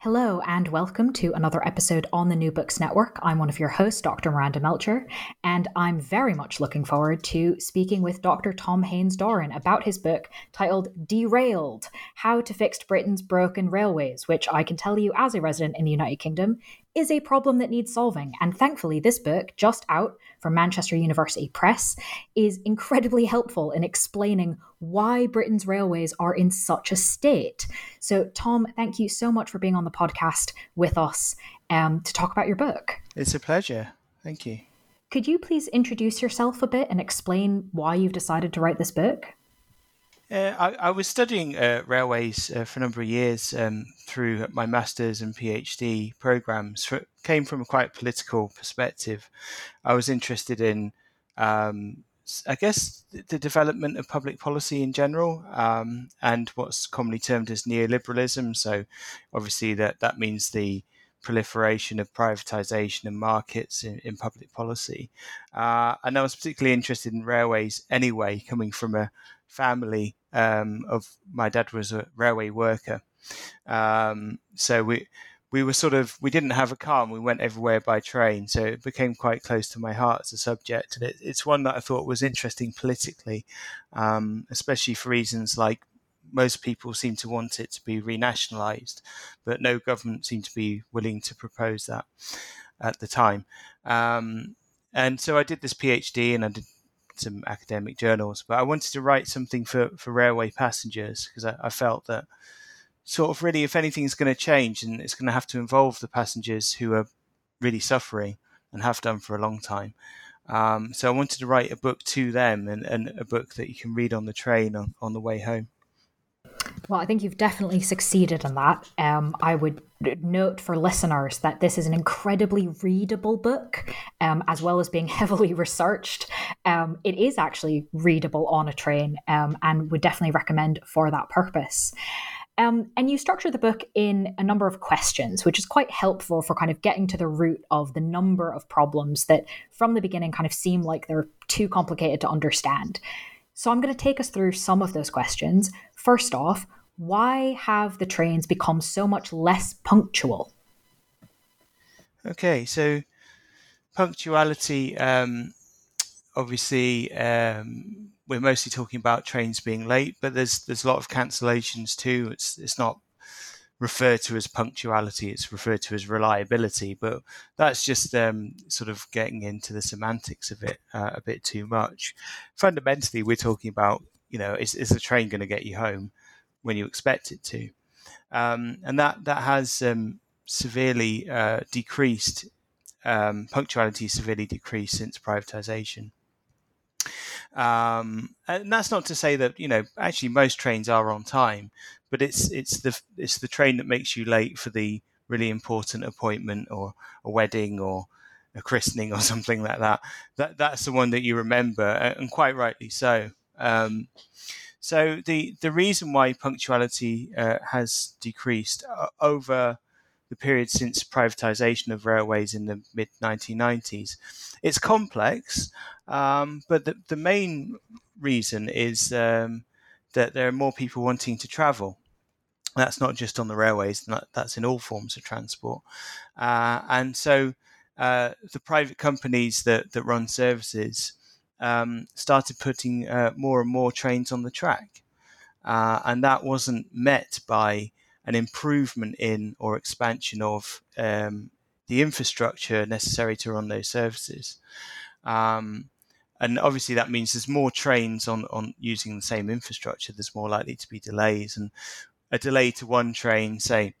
Hello, and welcome to another episode on the New Books Network. I'm one of your hosts, Dr. Miranda Melcher, and I'm very much looking forward to speaking with Dr. Tom Haines-Doran about his book titled Derailed How to Fix Britain's Broken Railways, which I can tell you, as a resident in the United Kingdom, is a problem that needs solving. And thankfully, this book, just out from Manchester University Press, is incredibly helpful in explaining why Britain's railways are in such a state. So, Tom, thank you so much for being on the podcast with us um, to talk about your book. It's a pleasure. Thank you. Could you please introduce yourself a bit and explain why you've decided to write this book? Uh, I, I, was studying uh, railways uh, for a number of years um, through my master's and PhD programs. For, came from a quite political perspective. I was interested in, um, I guess, the development of public policy in general, um, and what's commonly termed as neoliberalism. So, obviously, that that means the proliferation of privatization and markets in, in public policy. Uh, and I was particularly interested in railways anyway, coming from a family um, of my dad was a railway worker. Um, so we we were sort of we didn't have a car and we went everywhere by train. So it became quite close to my heart as a subject. And it, it's one that i thought was interesting politically um, especially for reasons like most people seem to want it to be renationalized but no government seemed to be willing to propose that at the time. Um, and so i did this phd and i did some academic journals, but I wanted to write something for, for railway passengers because I, I, felt that sort of really, if anything is going to change, and it's going to have to involve the passengers who are really suffering and have done for a long time. Um, so I wanted to write a book to them and, and a book that you can read on the train on, on the way home. Well, I think you've definitely succeeded in that. Um, I would note for listeners that this is an incredibly readable book, um, as well as being heavily researched. Um, it is actually readable on a train um, and would definitely recommend for that purpose. Um, and you structure the book in a number of questions, which is quite helpful for kind of getting to the root of the number of problems that from the beginning kind of seem like they're too complicated to understand. So I'm going to take us through some of those questions. First off, why have the trains become so much less punctual? Okay, so punctuality, um, obviously, um, we're mostly talking about trains being late, but there's there's a lot of cancellations too. It's it's not referred to as punctuality; it's referred to as reliability. But that's just um, sort of getting into the semantics of it uh, a bit too much. Fundamentally, we're talking about you know is is the train going to get you home when you expect it to, um, and that that has um, severely uh, decreased. Um, punctuality severely decreased since privatization. Um, and that's not to say that you know actually most trains are on time, but it's it's the it's the train that makes you late for the really important appointment or a wedding or a christening or something like that. That that's the one that you remember, and quite rightly so. Um, so the the reason why punctuality uh, has decreased uh, over the period since privatization of railways in the mid 1990s, it's complex, um, but the, the main reason is um, that there are more people wanting to travel. That's not just on the railways, that's in all forms of transport. Uh, and so uh, the private companies that, that run services um, started putting uh, more and more trains on the track. Uh, and that wasn't met by an improvement in or expansion of um, the infrastructure necessary to run those services. Um, and obviously that means there's more trains on, on using the same infrastructure. There's more likely to be delays, and a delay to one train, say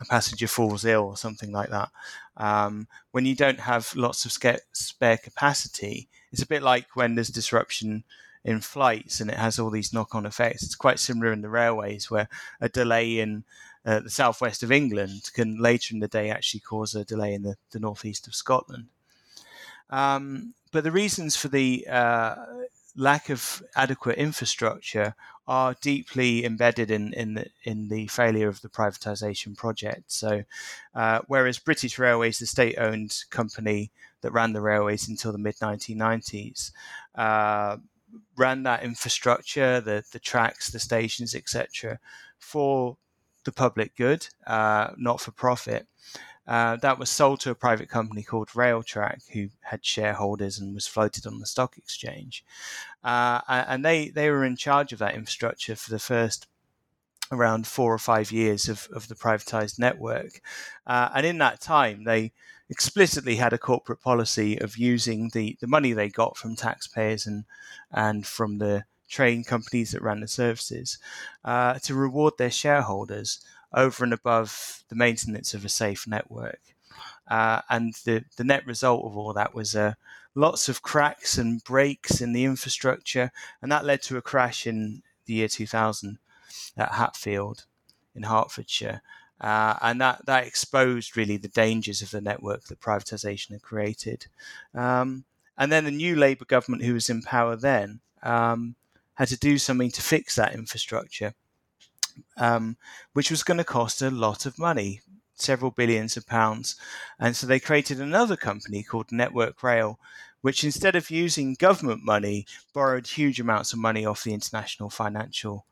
a passenger falls ill or something like that. Um, when you don't have lots of spare capacity, it's a bit like when there's disruption in flights and it has all these knock-on effects. It's quite similar in the railways, where a delay in uh, the southwest of England can later in the day actually cause a delay in the, the northeast of Scotland. Um, but the reasons for the uh, lack of adequate infrastructure are deeply embedded in in the, in the failure of the privatization project. So, uh, whereas British Railways, the state-owned company that ran the railways until the mid 1990s, uh, ran that infrastructure, the the tracks, the stations, etc., for the public good, uh, not for profit. Uh, that was sold to a private company called Railtrack, who had shareholders and was floated on the stock exchange. Uh, and they, they were in charge of that infrastructure for the first around four or five years of, of the privatized network. Uh, and in that time, they explicitly had a corporate policy of using the, the money they got from taxpayers and, and from the train companies that ran the services uh, to reward their shareholders over and above the maintenance of a safe network. Uh, and the, the net result of all that was uh, lots of cracks and breaks in the infrastructure, and that led to a crash in the year 2000 at Hatfield in Hertfordshire. Uh, and that, that exposed really the dangers of the network that privatization had created. Um, and then the new Labour government, who was in power then, um, had to do something to fix that infrastructure um, which was going to cost a lot of money, several billions of pounds. And so they created another company called Network Rail, which instead of using government money, borrowed huge amounts of money off the international financial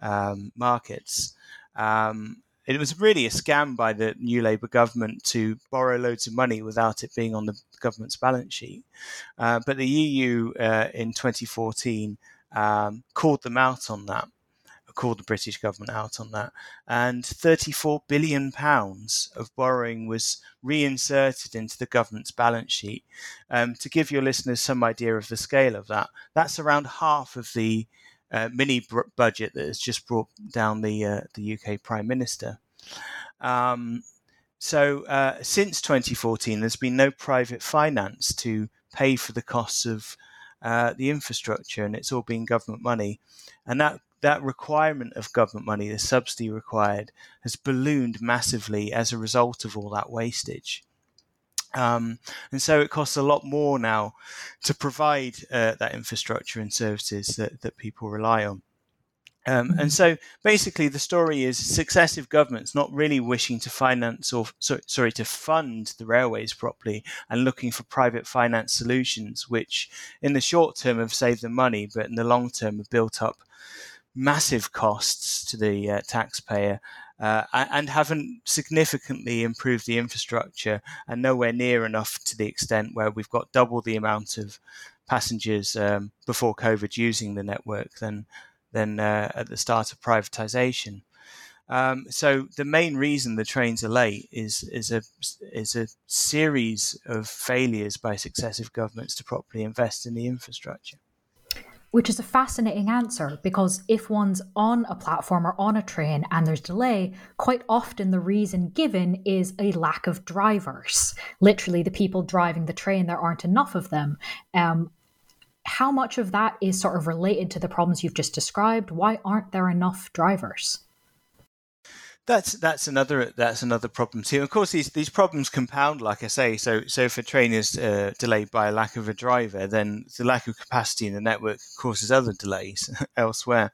um, markets. Um, it was really a scam by the new Labour government to borrow loads of money without it being on the government's balance sheet. Uh, but the EU uh, in 2014 um, called them out on that called the British government out on that. And 34 billion pounds of borrowing was reinserted into the government's balance sheet. Um, to give your listeners some idea of the scale of that, that's around half of the uh, mini br- budget that has just brought down the uh, the UK Prime Minister. Um, so uh, since 2014, there's been no private finance to pay for the costs of uh, the infrastructure, and it's all been government money, and that that requirement of government money, the subsidy required, has ballooned massively as a result of all that wastage. Um, and so it costs a lot more now to provide uh, that infrastructure and services that, that people rely on. Um, and mm-hmm. so basically, the story is successive governments not really wishing to finance or so, sorry to fund the railways properly and looking for private finance solutions, which in the short term have saved them money, but in the long term have built up massive costs to the uh, taxpayer uh, and haven't significantly improved the infrastructure and nowhere near enough to the extent where we've got double the amount of passengers um, before COVID using the network than than uh, at the start of privatization. Um, so the main reason the trains are late is is a is a series of failures by successive governments to properly invest in the infrastructure which is a fascinating answer because if one's on a platform or on a train and there's delay, quite often the reason given is a lack of drivers. Literally, the people driving the train, there aren't enough of them. Um, how much of that is sort of related to the problems you've just described? Why aren't there enough drivers? That's that's another that's another problem too. Of course, these these problems compound, like I say. So so if a train is uh, delayed by a lack of a driver, then the lack of capacity in the network causes other delays elsewhere.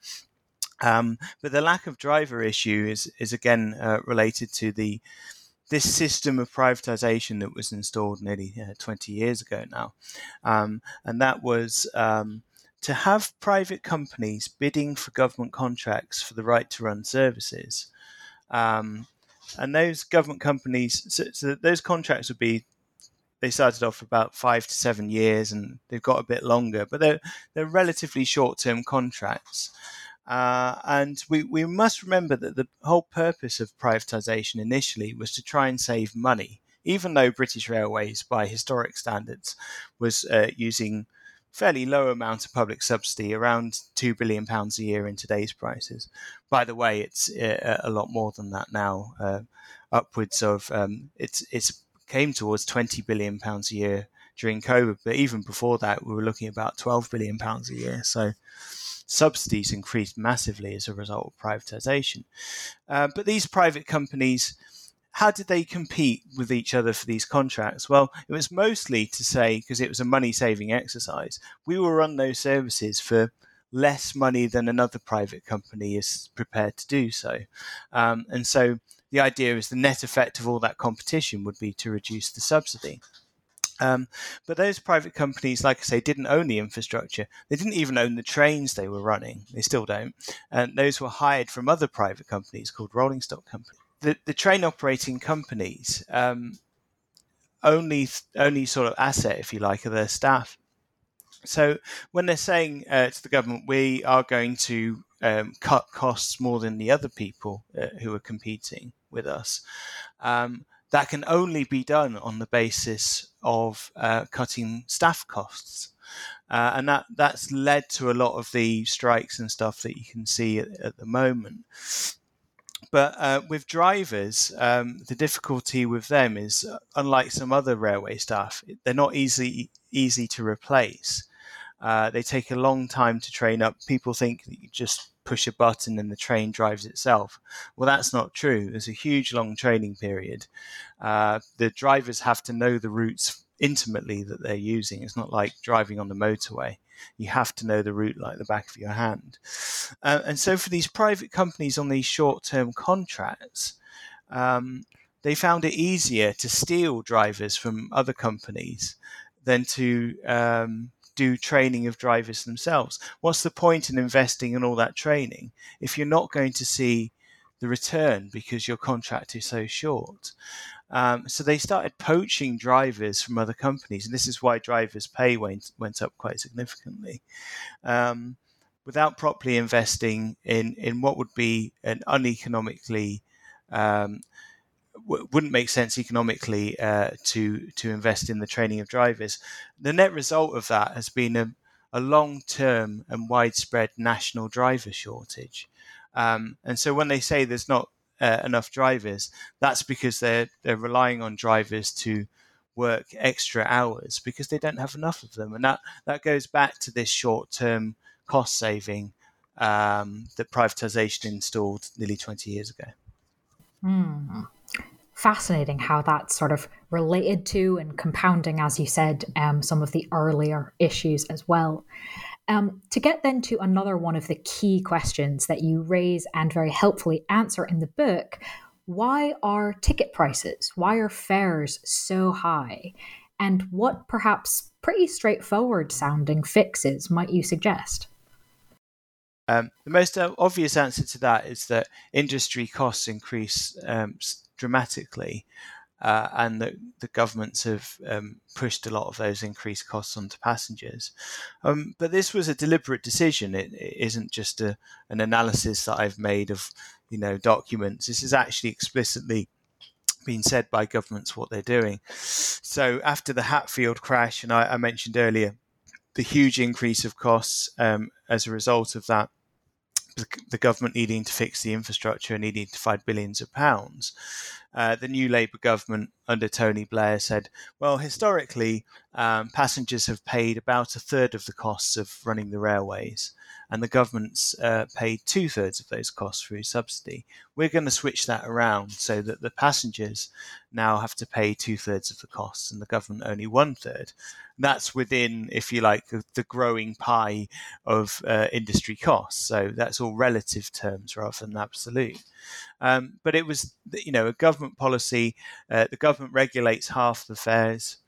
Um, but the lack of driver issue is is again uh, related to the this system of privatization that was installed nearly uh, 20 years ago now, um, and that was. Um, to have private companies bidding for government contracts for the right to run services, um, and those government companies, so, so, those contracts would be, they started off about five to seven years, and they've got a bit longer, but they're they're relatively short term contracts. Uh, and we, we must remember that the whole purpose of privatization initially was to try and save money, even though British Railways, by historic standards, was uh, using fairly low amount of public subsidy, around two billion pounds a year in today's prices. By the way, it's uh, a lot more than that now, uh, upwards of um, it's it's came towards twenty billion pounds a year during COVID, but even before that, we were looking about twelve billion pounds a year. So subsidies increased massively as a result of privatization. Uh, but these private companies how did they compete with each other for these contracts? Well, it was mostly to say, because it was a money saving exercise, we will run those services for less money than another private company is prepared to do so. Um, and so the idea is the net effect of all that competition would be to reduce the subsidy. Um, but those private companies, like I say, didn't own the infrastructure. They didn't even own the trains they were running. They still don't. And those were hired from other private companies called rolling stock companies the, the train operating companies um, only only sort of asset, if you like, are their staff. So when they're saying uh, to the government, we are going to um, cut costs more than the other people uh, who are competing with us, um, that can only be done on the basis of uh, cutting staff costs. Uh, and that that's led to a lot of the strikes and stuff that you can see at, at the moment. But uh, with drivers, um, the difficulty with them is, uh, unlike some other railway staff, they're not easy easy to replace. Uh, they take a long time to train up. People think that you just push a button and the train drives itself. Well, that's not true. There's a huge long training period. Uh, the drivers have to know the routes intimately that they're using. It's not like driving on the motorway. You have to know the route like the back of your hand. Uh, and so for these private companies on these short term contracts, um, they found it easier to steal drivers from other companies than to um, do training of drivers themselves. What's the point in investing in all that training if you're not going to see the return because your contract is so short? Um, so they started poaching drivers from other companies, and this is why drivers' pay went went up quite significantly. Um, without properly investing in, in what would be an uneconomically um, w- wouldn't make sense economically uh, to to invest in the training of drivers. The net result of that has been a, a long term and widespread national driver shortage. Um, and so when they say there's not uh, enough drivers, that's because they're they're relying on drivers to work extra hours because they don't have enough of them, and that that goes back to this short term cost saving um, that privatization installed nearly twenty years ago. Mm. Fascinating how that's sort of related to and compounding, as you said, um, some of the earlier issues as well. Um, to get then to another one of the key questions that you raise and very helpfully answer in the book why are ticket prices, why are fares so high? And what perhaps pretty straightforward sounding fixes might you suggest? Um, the most obvious answer to that is that industry costs increase um, dramatically uh, and that the governments have um, pushed a lot of those increased costs onto passengers. Um, but this was a deliberate decision. It, it isn't just a, an analysis that I've made of you know documents. This is actually explicitly being said by governments what they're doing. So after the Hatfield crash, and I, I mentioned earlier, the huge increase of costs um, as a result of that the government needing to fix the infrastructure and needing to find billions of pounds. Uh, the new Labour government under Tony Blair said, well, historically, um, passengers have paid about a third of the costs of running the railways. And the government's uh, paid two thirds of those costs through subsidy. We're going to switch that around so that the passengers now have to pay two thirds of the costs and the government only one third. That's within, if you like, the growing pie of uh, industry costs. So that's all relative terms rather than absolute. Um, but it was, you know, a government policy. Uh, the government regulates half the fares.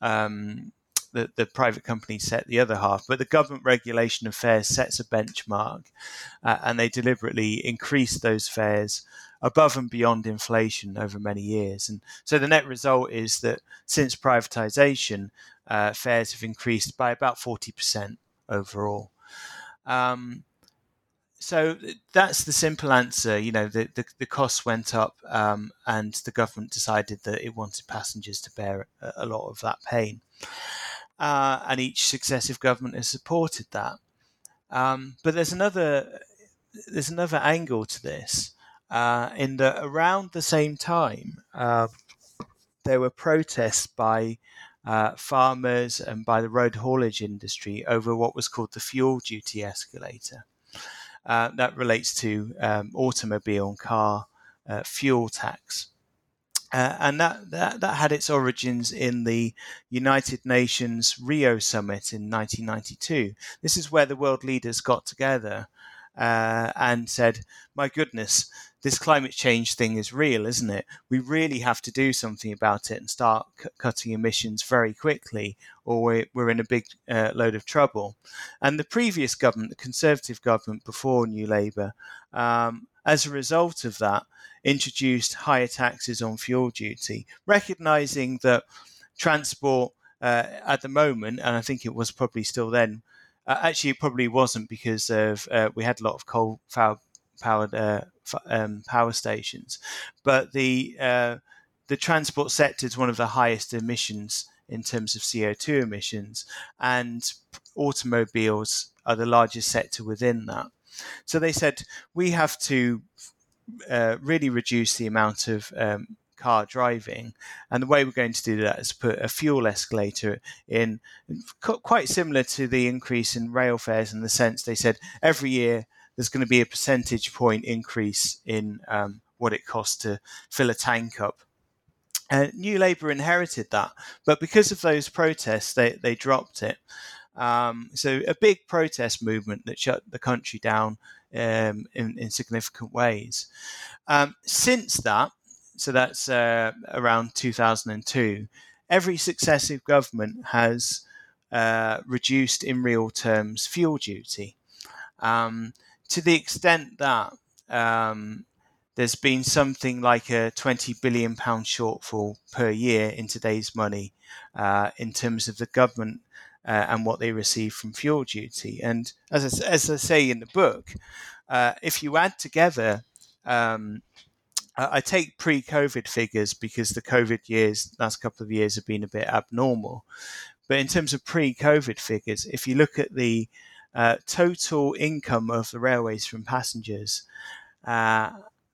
Um, the, the private companies set the other half, but the government regulation of fares sets a benchmark, uh, and they deliberately increase those fares above and beyond inflation over many years. And so the net result is that since privatization, uh, fares have increased by about 40% overall. Um, so that's the simple answer. You know, the, the, the costs went up, um, and the government decided that it wanted passengers to bear a lot of that pain uh, and each successive government has supported that. Um, but there's another there's another angle to this uh, in that around the same time uh, there were protests by uh, farmers and by the road haulage industry over what was called the fuel duty escalator. Uh, that relates to um, automobile and car uh, fuel tax. Uh, and that, that, that had its origins in the United Nations Rio summit in 1992. This is where the world leaders got together uh, and said, "My goodness, this climate change thing is real, isn't it? We really have to do something about it and start c- cutting emissions very quickly, or we're, we're in a big uh, load of trouble." And the previous government, the Conservative government before New Labour, um, as a result of that, introduced higher taxes on fuel duty, recognizing that transport uh, at the moment, and I think it was probably still then, uh, actually, it probably wasn't because of uh, we had a lot of coal powered uh, um, power stations, but the uh, the transport sector is one of the highest emissions in terms of CO2 emissions, and automobiles are the largest sector within that. So they said we have to uh, really reduce the amount of um, car driving. And the way we're going to do that is put a fuel escalator in, quite similar to the increase in rail fares in the sense they said every year there's going to be a percentage point increase in um, what it costs to fill a tank up. Uh, New Labour inherited that, but because of those protests, they, they dropped it. Um, so a big protest movement that shut the country down um, in, in, significant ways. Um, since that, so that's uh, around 2002, every successive government has uh, reduced in real terms fuel duty um, to the extent that um, there's been something like a 20 billion pound shortfall per year in today's money uh, in terms of the government uh, and what they receive from fuel duty. And as I, as I say in the book, uh, if you add together, um, I take pre-COVID figures because the COVID years, last couple of years, have been a bit abnormal. But in terms of pre-COVID figures, if you look at the uh, total income of the railways from passengers, uh,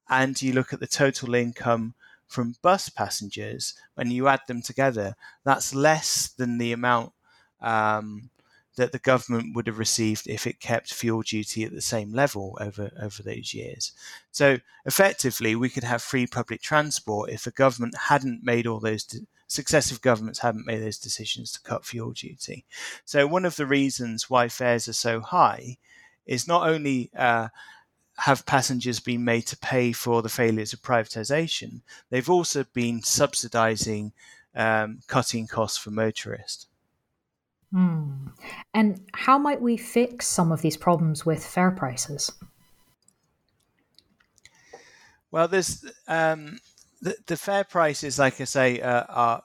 and you look at the total income from bus passengers, when you add them together, that's less than the amount um, that the government would have received if it kept fuel duty at the same level over, over those years. So effectively, we could have free public transport if the government hadn't made all those de- successive governments hadn't made those decisions to cut fuel duty. So one of the reasons why fares are so high is not only uh, have passengers been made to pay for the failures of privatization, they've also been subsidizing um, cutting costs for motorists. Hmm. And how might we fix some of these problems with fair prices? Well, there's um, the, the fare prices, like I say, uh, are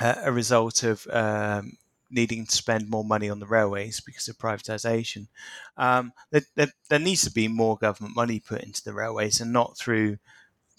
uh, a result of um, needing to spend more money on the railways because of privatisation. Um, there, there, there, needs to be more government money put into the railways and not through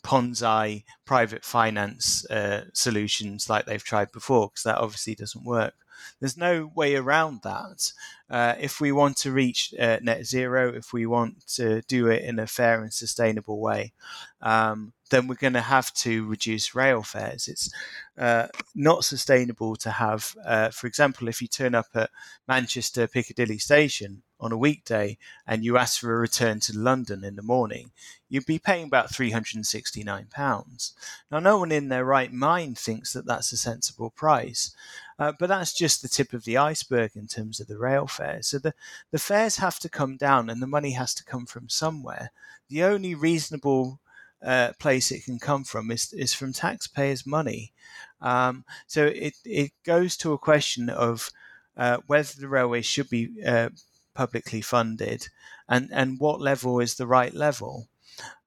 Ponzi private finance uh, solutions like they've tried before, because that obviously doesn't work. There's no way around that. Uh, if we want to reach uh, net zero, if we want to do it in a fair and sustainable way, um, then we're going to have to reduce rail fares. It's uh, not sustainable to have, uh, for example, if you turn up at Manchester Piccadilly Station on a weekday and you ask for a return to London in the morning, you'd be paying about £369. Now, no one in their right mind thinks that that's a sensible price, uh, but that's just the tip of the iceberg in terms of the rail fares. So the, the fares have to come down and the money has to come from somewhere. The only reasonable uh, place it can come from is, is from taxpayers' money. Um, so it, it goes to a question of uh, whether the railways should be uh, publicly funded and, and what level is the right level.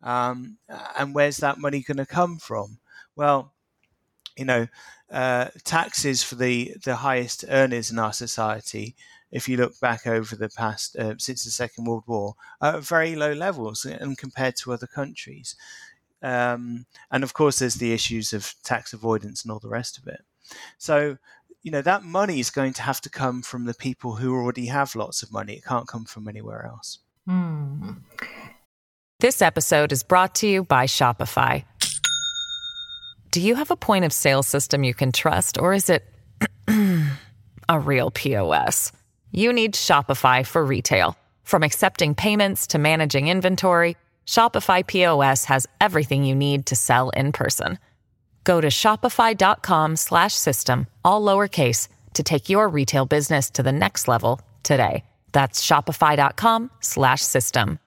Um, and where's that money going to come from? Well, you know, uh, taxes for the, the highest earners in our society, if you look back over the past, uh, since the Second World War, are at very low levels and compared to other countries. Um, and of course, there's the issues of tax avoidance and all the rest of it. So, you know, that money is going to have to come from the people who already have lots of money. It can't come from anywhere else. Hmm. This episode is brought to you by Shopify. Do you have a point of sale system you can trust, or is it a real POS? You need Shopify for retail. From accepting payments to managing inventory, Shopify POS has everything you need to sell in person. Go to shopify.com slash system, all lowercase to take your retail business to the next level today. That's shopify.com slash system.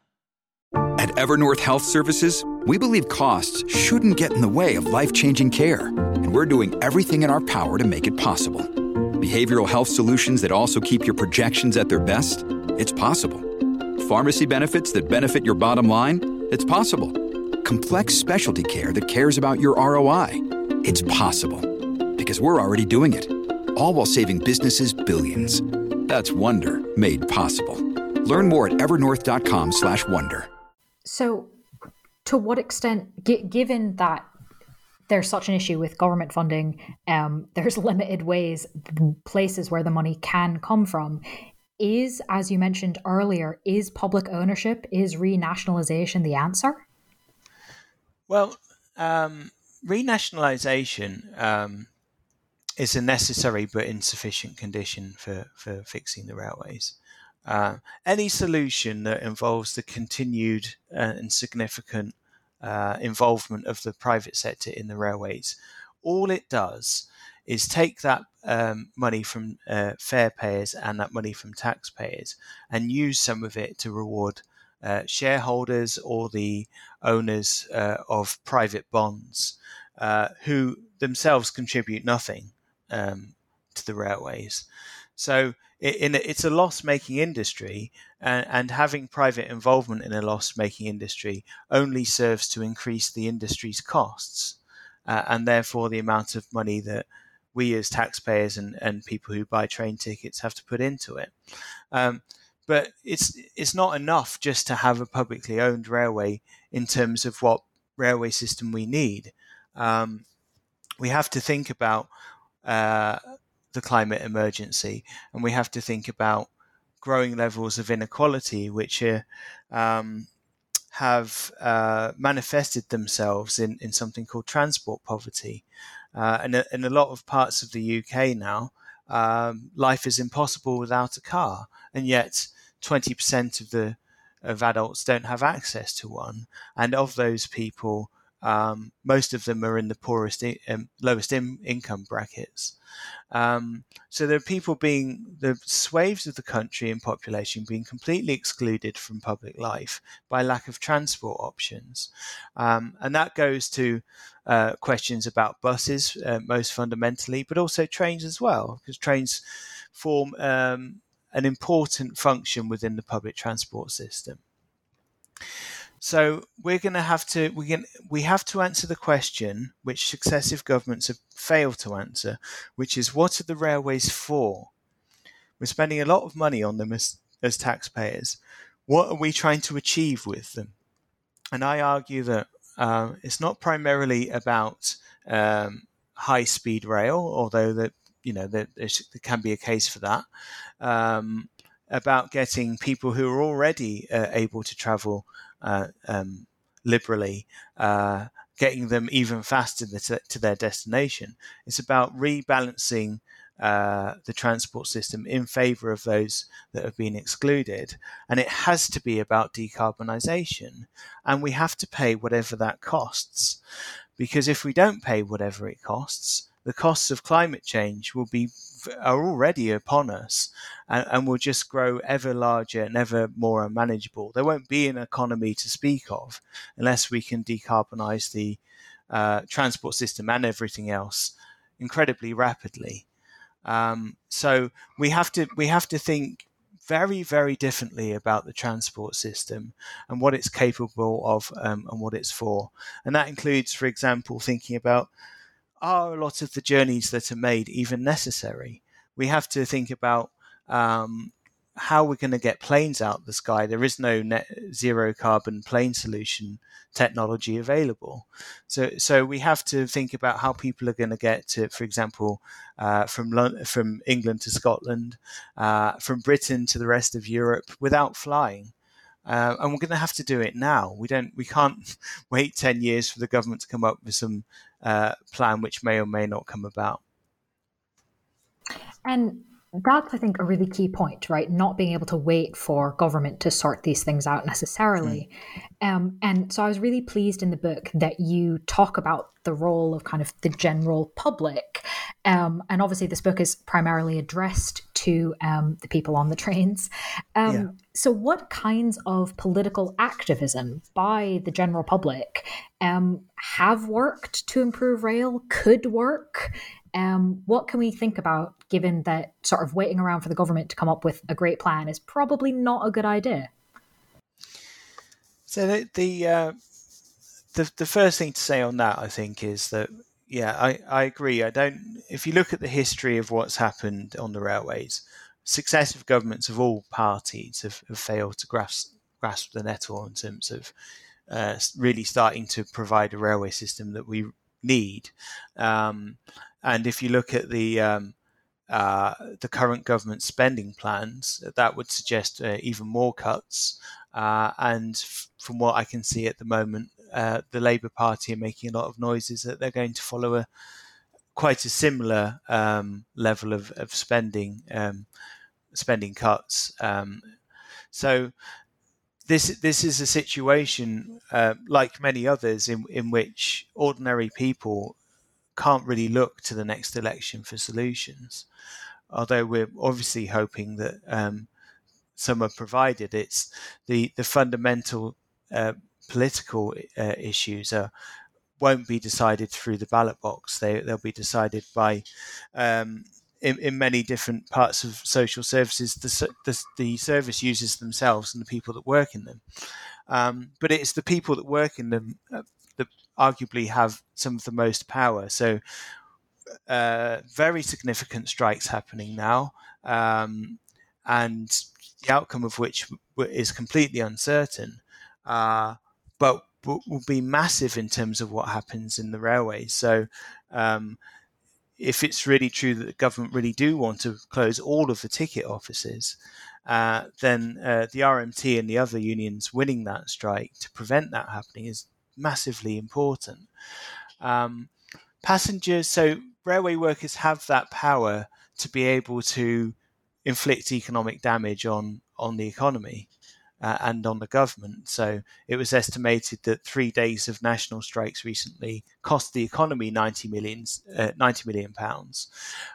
At Evernorth Health Services, we believe costs shouldn't get in the way of life-changing care, and we're doing everything in our power to make it possible. Behavioral health solutions that also keep your projections at their best? It's possible Pharmacy benefits that benefit your bottom line? It's possible. Complex specialty care that cares about your ROI? It's possible. Because we're already doing it. All while saving businesses billions. That's Wonder made possible. Learn more at evernorth.com/wonder. So, to what extent, given that there's such an issue with government funding, um, there's limited ways, places where the money can come from is, as you mentioned earlier, is public ownership, is renationalization the answer? Well, um, renationalization um, is a necessary but insufficient condition for, for fixing the railways. Uh, any solution that involves the continued uh, and significant uh, involvement of the private sector in the railways, all it does is take that um, money from uh, fare payers and that money from taxpayers and use some of it to reward uh, shareholders or the owners uh, of private bonds uh, who themselves contribute nothing um, to the railways. So it, it's a loss-making industry, and, and, having private involvement in a loss-making industry only serves to increase the industry's costs, uh, and therefore the amount of money that we as taxpayers and, and people who buy train tickets have to put into it. Um, but it's it's not enough just to have a publicly owned railway in terms of what railway system we need. Um, we have to think about uh, the climate emergency, and we have to think about growing levels of inequality, which are, um, have uh, manifested themselves in, in something called transport poverty. Uh, and in a lot of parts of the UK now, um, life is impossible without a car, and yet 20% of the of adults don't have access to one, and of those people, um, most of them are in the poorest, um, lowest in, income brackets. Um, so there are people being the swathes of the country and population being completely excluded from public life by lack of transport options, um, and that goes to uh, questions about buses uh, most fundamentally, but also trains as well, because trains form um, an important function within the public transport system. So we're going to have to we can we have to answer the question which successive governments have failed to answer, which is what are the railways for? We're spending a lot of money on them as, as taxpayers. What are we trying to achieve with them? And I argue that uh, it's not primarily about um, high speed rail, although that you know there, there, can be a case for that. Um, about getting people who are already uh, able to travel uh, um, liberally, uh, getting them even faster to their destination. It's about rebalancing uh, the transport system in favour of those that have been excluded. And it has to be about decarbonisation. And we have to pay whatever that costs. Because if we don't pay whatever it costs, the costs of climate change will be are already upon us and, and, will just grow ever larger and ever more unmanageable. There won't be an economy to speak of unless we can decarbonize the uh, transport system and everything else incredibly rapidly. Um, so we have to we have to think very very differently about the transport system and what it's capable of um, and what it's for, and that includes, for example, thinking about are a lot of the journeys that are made even necessary? We have to think about um, how we're going to get planes out of the sky. There is no net zero carbon plane solution technology available. So, so we have to think about how people are going to get to, for example, uh, from London, from England to Scotland, uh, from Britain to the rest of Europe without flying. Uh, and we're going to have to do it now. We don't, we can't wait ten years for the government to come up with some uh, plan, which may or may not come about. And that's, I think, a really key point, right? Not being able to wait for government to sort these things out necessarily. Mm. Um, and so I was really pleased in the book that you talk about the role of kind of the general public. Um, and obviously, this book is primarily addressed to um, the people on the trains. Um, yeah. So, what kinds of political activism by the general public um, have worked to improve rail, could work? Um, what can we think about given that sort of waiting around for the government to come up with a great plan is probably not a good idea? So the the, uh, the the first thing to say on that, I think, is that yeah, I, I agree. I don't. If you look at the history of what's happened on the railways, successive governments of all parties have, have failed to grasp grasp the nettle in terms of uh, really starting to provide a railway system that we need. Um, and if you look at the um, uh, the current government spending plans, that would suggest uh, even more cuts. Uh, and f- from what I can see at the moment, uh, the Labour Party are making a lot of noises that they're going to follow a quite a similar um, level of, of spending um, spending cuts. Um, so this this is a situation uh, like many others in in which ordinary people can't really look to the next election for solutions. Although we're obviously hoping that um, some are provided, it's the the fundamental uh, political uh, issues are won't be decided through the ballot box. They they'll be decided by um, in, in many different parts of social services, the, the, the service users themselves and the people that work in them. Um, but it's the people that work in them uh, that arguably have some of the most power. So, uh, very significant strikes happening now, um, and the outcome of which is completely uncertain, uh, but will be massive in terms of what happens in the railways. So, um, if it's really true that the government really do want to close all of the ticket offices, uh, then uh, the RMT and the other unions winning that strike to prevent that happening is massively important. Um, passengers, so railway workers have that power to be able to inflict economic damage on on the economy uh, and on the government. So it was estimated that three days of national strikes recently cost the economy 90 millions, uh, 90 million pounds.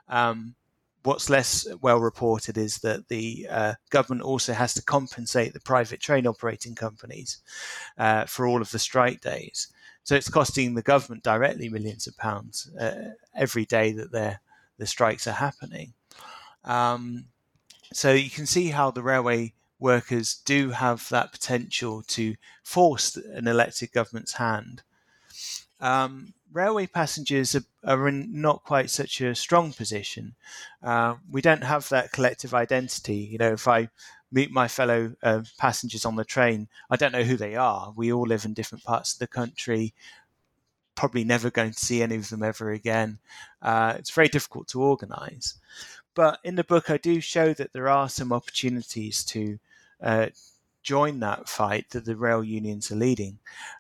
Um, what's less well reported is that the uh, government also has to compensate the private train operating companies uh, for all of the strike days. So it's costing the government directly millions of pounds uh, every day that the strikes are happening. Um, so you can see how the railway workers do have that potential to force an elected government's hand. Um, railway passengers are, are, in not quite such a strong position. Uh, we don't have that collective identity. You know, if I meet my fellow uh, passengers on the train, I don't know who they are. We all live in different parts of the country. Probably never going to see any of them ever again. Uh, it's very difficult to organise. But in the book, I do show that there are some opportunities to uh, join that fight that the rail unions are leading.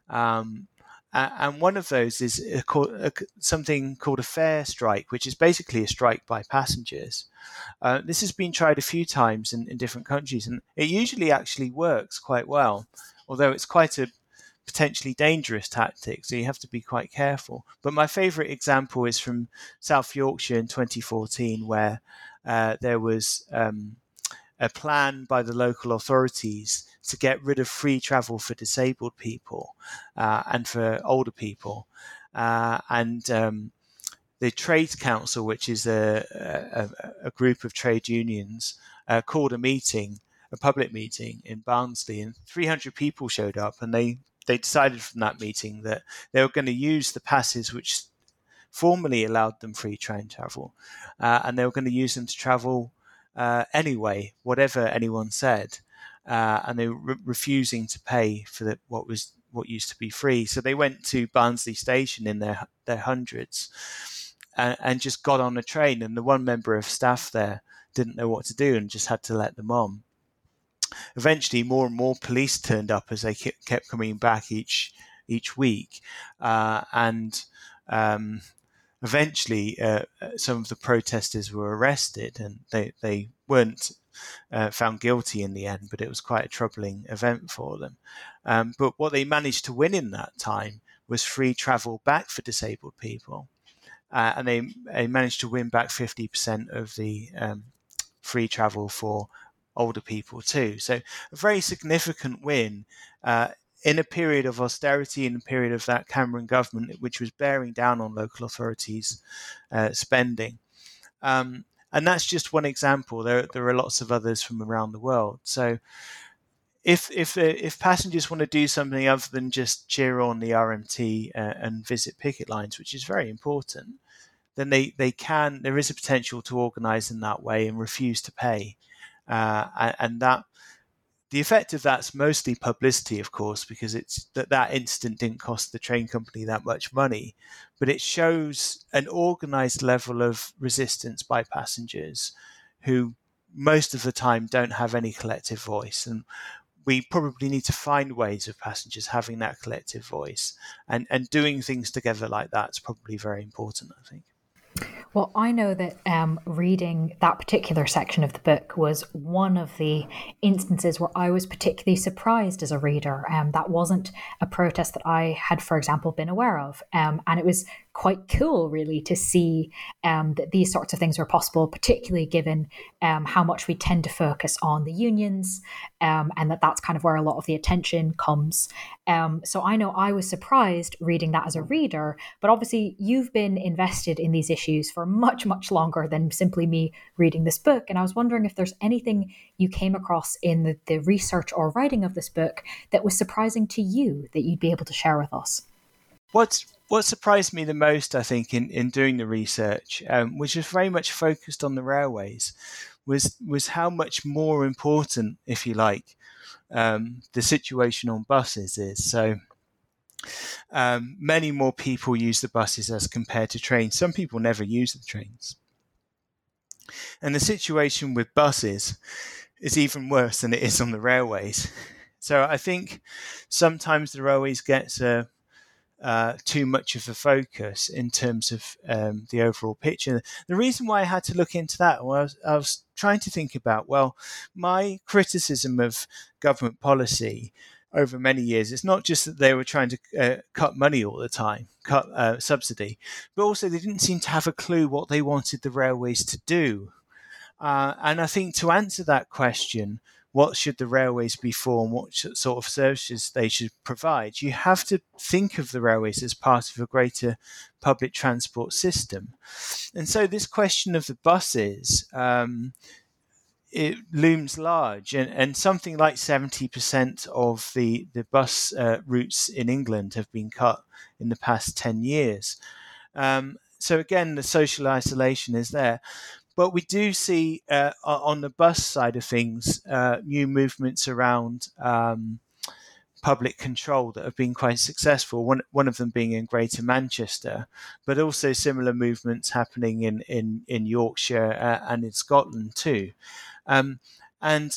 Um, Uh, and one of those is a, a, something called a fare strike, which is basically a strike by passengers. Uh, this has been tried a few times in, in, different countries, and it usually actually works quite well, although it's quite a potentially dangerous tactic, so you have to be quite careful. But my favourite example is from South Yorkshire in 2014, where uh, there was um, a plan by the local authorities to get rid of free travel for disabled people uh, and for older people. Uh, and um, the Trades Council, which is a, a, a group of trade unions, uh, called a meeting, a public meeting in Barnsley, and 300 people showed up, and they they decided from that meeting that they were going to use the passes which formerly allowed them free train travel, uh, and they were going to use them to travel uh, anyway, whatever anyone said, uh, and they were re- refusing to pay for the, what was what used to be free. So they went to Barnsley Station in their their hundreds, and, and just got on a train, and the one member of staff there didn't know what to do and just had to let them on eventually more and more police turned up as they kept coming back each each week, uh, and um, eventually uh, some of the protesters were arrested, and they they weren't uh, found guilty in the end, but it was quite a troubling event for them. Um, but what they managed to win in that time was free travel back for disabled people. Uh, and they, they managed to win back 50% of the um, free travel for older people too. So a very significant win uh, in a period of austerity, in a period of that Cameron government, which was bearing down on local authorities' uh, spending. Um, and that's just one example. There, there are lots of others from around the world. So if if uh, if passengers want to do something other than just cheer on the RMT uh, and visit picket lines, which is very important, then they, they can. There is a potential to organise in that way and refuse to pay uh, and that the effect of that's mostly publicity, of course, because it's that that incident didn't cost the train company that much money, but it shows an organised level of resistance by passengers who most of the time don't have any collective voice and we probably need to find ways of passengers having that collective voice and, and doing things together like that is probably very important, I think. Well, I know that um, reading that particular section of the book was one of the instances where I was particularly surprised as a reader. Um, that wasn't a protest that I had, for example, been aware of. Um, and it was quite cool, really, to see um, that these sorts of things were possible, particularly given um, how much we tend to focus on the unions um, and that that's kind of where a lot of the attention comes. so I know I was surprised reading that as a reader, but obviously you've been invested in these issues for for much, much longer than simply me reading this book. And I was wondering if there's anything you came across in the, the research or writing of this book that was surprising to you that you'd be able to share with us. What's what surprised me the most, I think, in, in doing the research, um, which was very much focused on the railways, was was how much more important, if you like, um, the situation on buses is. So um, many more people use the buses as compared to trains. Some people never use the trains. And the situation with buses is even worse than it is on the railways. So I think sometimes the railways gets uh, uh, too much of a focus in terms of um, the overall picture. The reason why I had to look into that was I was trying to think about well, my criticism of government policy over many years. It's not just that they were trying to uh, cut money all the time, cut uh, subsidy, but also they didn't seem to have a clue what they wanted the railways to do. Uh, and I think to answer that question, what should the railways be for and what sort of services they should provide, you have to think of the railways as part of a greater public transport system. And so, this question of the buses um, it looms large, and, and something like 70% of the, the bus uh, routes in England have been cut in the past 10 years. Um, so, again, the social isolation is there. But we do see uh, on the bus side of things uh, new movements around um, public control that have been quite successful. One one of them being in Greater Manchester, but also similar movements happening in in in Yorkshire uh, and in Scotland too. Um, and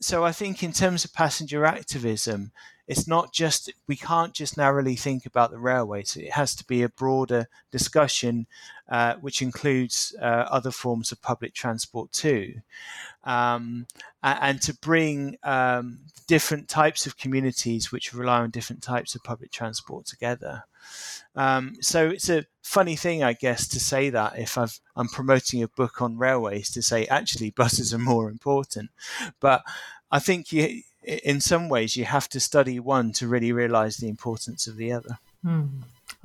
so I think in terms of passenger activism, it's not just we can't just narrowly think about the railways. It has to be a broader discussion, uh, which includes uh, other forms of public transport too, um, and, to bring um, different types of communities which rely on different types of public transport together. Um, so it's a funny thing, I guess, to say that if i am promoting a book on railways, to say actually buses are more important. But I think you, in some ways, you have to study one to really realize the importance of the other. Hmm.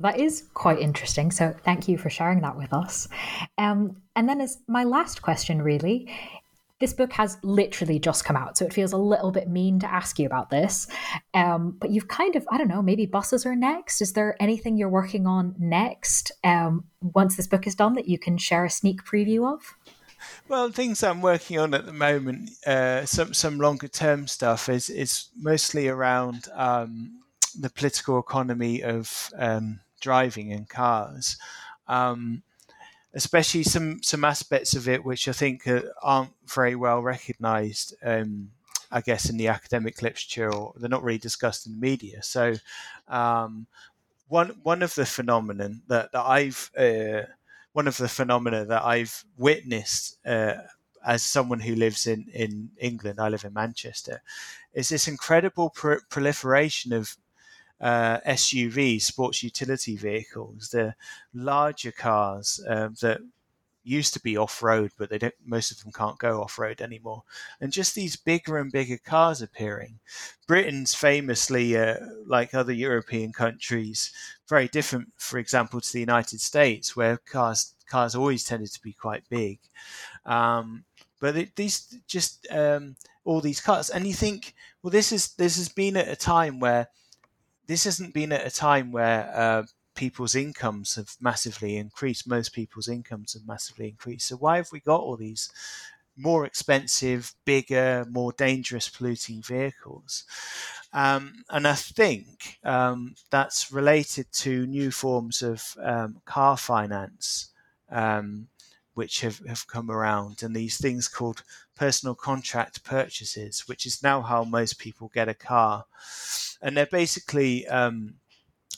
That is quite interesting. So thank you for sharing that with us. Um, and then, as my last question, really, this book has literally just come out, so it feels a little bit mean to ask you about this. Um, but you've kind of, I don't know, maybe buses are next. Is there anything you're working on next um, once this book is done that you can share a sneak preview of? Well, things I'm working on at the moment, uh, some some longer term stuff is is mostly around um, the political economy of um, driving and cars. Um, especially some some aspects of it which I think aren't very well recognised. Um, I guess in the academic literature, or they're not really discussed in the media. So, um, one one of the phenomenon that, that I've uh, one of the phenomena that I've witnessed uh, as someone who lives in in England, I live in Manchester, is this incredible pr- proliferation of uh, SUVs, sports utility vehicles, the larger cars uh, that used to be off road, but they don't. Most of them can't go off road anymore, and just these bigger and bigger cars appearing. Britain's famously, uh, like other European countries, very different, for example, to the United States, where cars cars always tended to be quite big. Um, but it, these just um, all these cars, and you think, well, this is this has been at a time where this hasn't been at a time where uh, people's incomes have massively increased. Most people's incomes have massively increased. So why have we got all these more expensive, bigger, more dangerous, polluting vehicles? Um, and I think um, that's related to new forms of um, car finance. Um, which have, have come around, and these things called personal contract purchases, which is now how most people get a car. And they're basically um,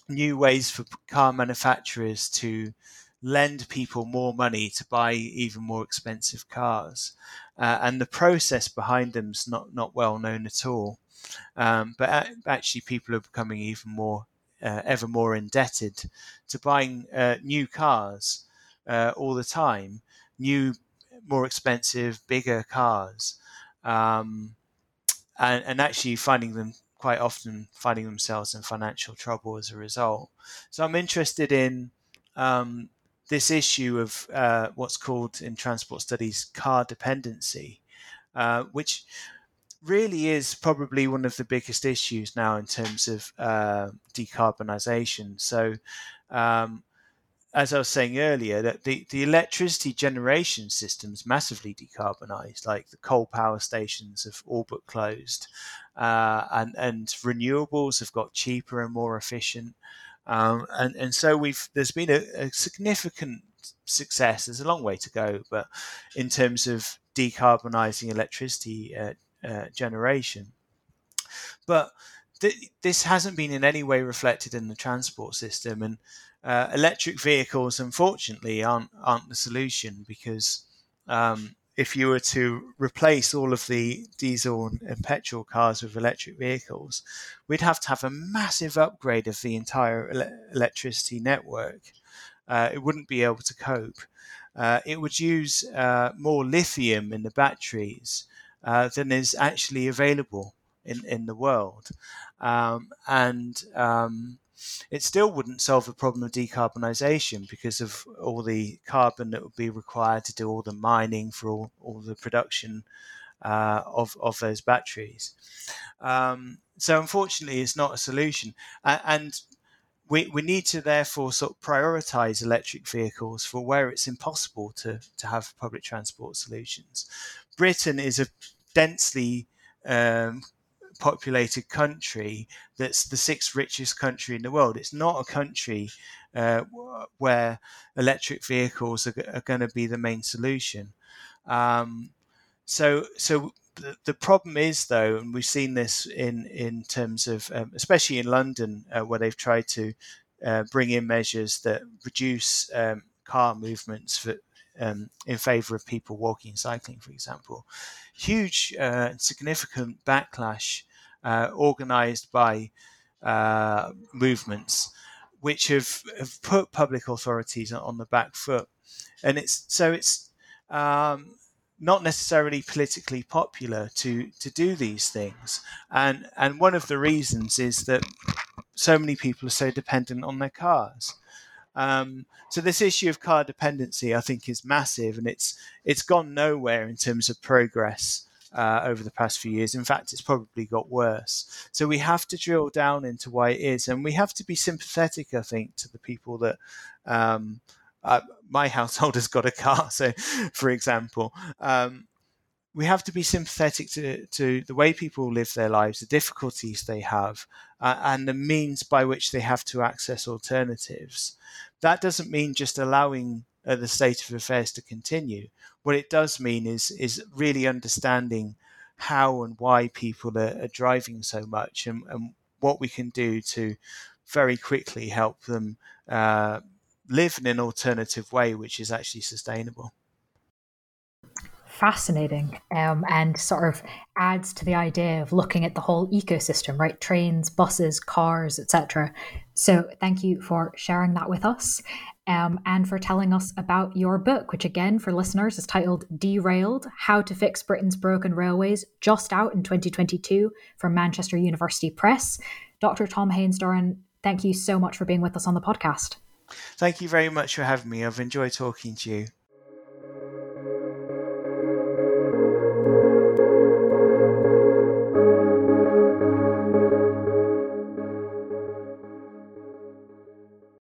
new ways for car manufacturers to lend people more money to buy even more expensive cars. Uh, and the process behind them is not, not well known at all. Um, but actually, people are becoming even more, uh, ever more indebted to buying uh, new cars uh, all the time, new, more expensive, bigger cars, um, and, and actually finding them quite often finding themselves in financial trouble as a result. So I'm interested in um, this issue of uh, what's called in transport studies car dependency, uh, which really is probably one of the biggest issues now in terms of uh, decarbonisation. So um, as I was saying earlier, that the, the electricity generation systems massively decarbonized, like the coal power stations have all but closed, uh, and and renewables have got cheaper and more efficient, um, and and so we've there's been a, a, significant success. There's a long way to go, but in terms of decarbonizing electricity uh, uh, generation, but th- this hasn't been in any way reflected in the transport system and uh, electric vehicles, unfortunately, aren't aren't the solution because um, if you were to replace all of the diesel and petrol cars with electric vehicles, we'd have to have a massive upgrade of the entire ele- electricity network. Uh, it wouldn't be able to cope. Uh, it would use uh, more lithium in the batteries uh, than is actually available in, in the world. Um, and um, it still wouldn't solve the problem of decarbonisation because of all the carbon that would be required to do all the mining for all, all the production uh, of, of those batteries. Um, so, unfortunately, it's not a solution. and we, we need to therefore sort of prioritize electric vehicles for where it's impossible to, to have public transport solutions. Britain is a densely um, populated country that's the sixth richest country in the world. It's not a country uh, where electric vehicles are, are going to be the main solution. Um, so, so the, problem is though, and we've seen this in in terms of um, especially in London uh, where they've tried to uh, bring in measures that reduce um, car movements for, um, in favour of people walking and cycling, for example. Huge, uh, significant backlash uh, organised by uh, movements which have, have put public authorities on the back foot, and it's so it's um, not necessarily politically popular to to do these things, and and one of the reasons is that so many people are so dependent on their cars. Um, so this issue of car dependency, I think, is massive, and it's it's gone nowhere in terms of progress uh, over the past few years. In fact, it's probably got worse. So we have to drill down into why it is, and we have to be sympathetic, I think, to the people that. Um, uh, my household has got a car, so for example, um, we have to be sympathetic to, to the way people live their lives, the difficulties they have, uh, and the means by which they have to access alternatives. That doesn't mean just allowing uh, the state of affairs to continue. What it does mean is is really understanding how and why people are, are driving so much, and, and, what we can do to very quickly help them uh, live in an alternative way, which is actually sustainable fascinating um, and sort of adds to the idea of looking at the whole ecosystem, right? Trains, buses, cars, etc. So thank you for sharing that with us um, and for telling us about your book, which again, for listeners, is titled Derailed How to Fix Britain's Broken Railways, just out in 2022 from Manchester University Press. Dr. Tom Haines-Doran, thank you so much for being with us on the podcast. Thank you very much for having me. I've enjoyed talking to you.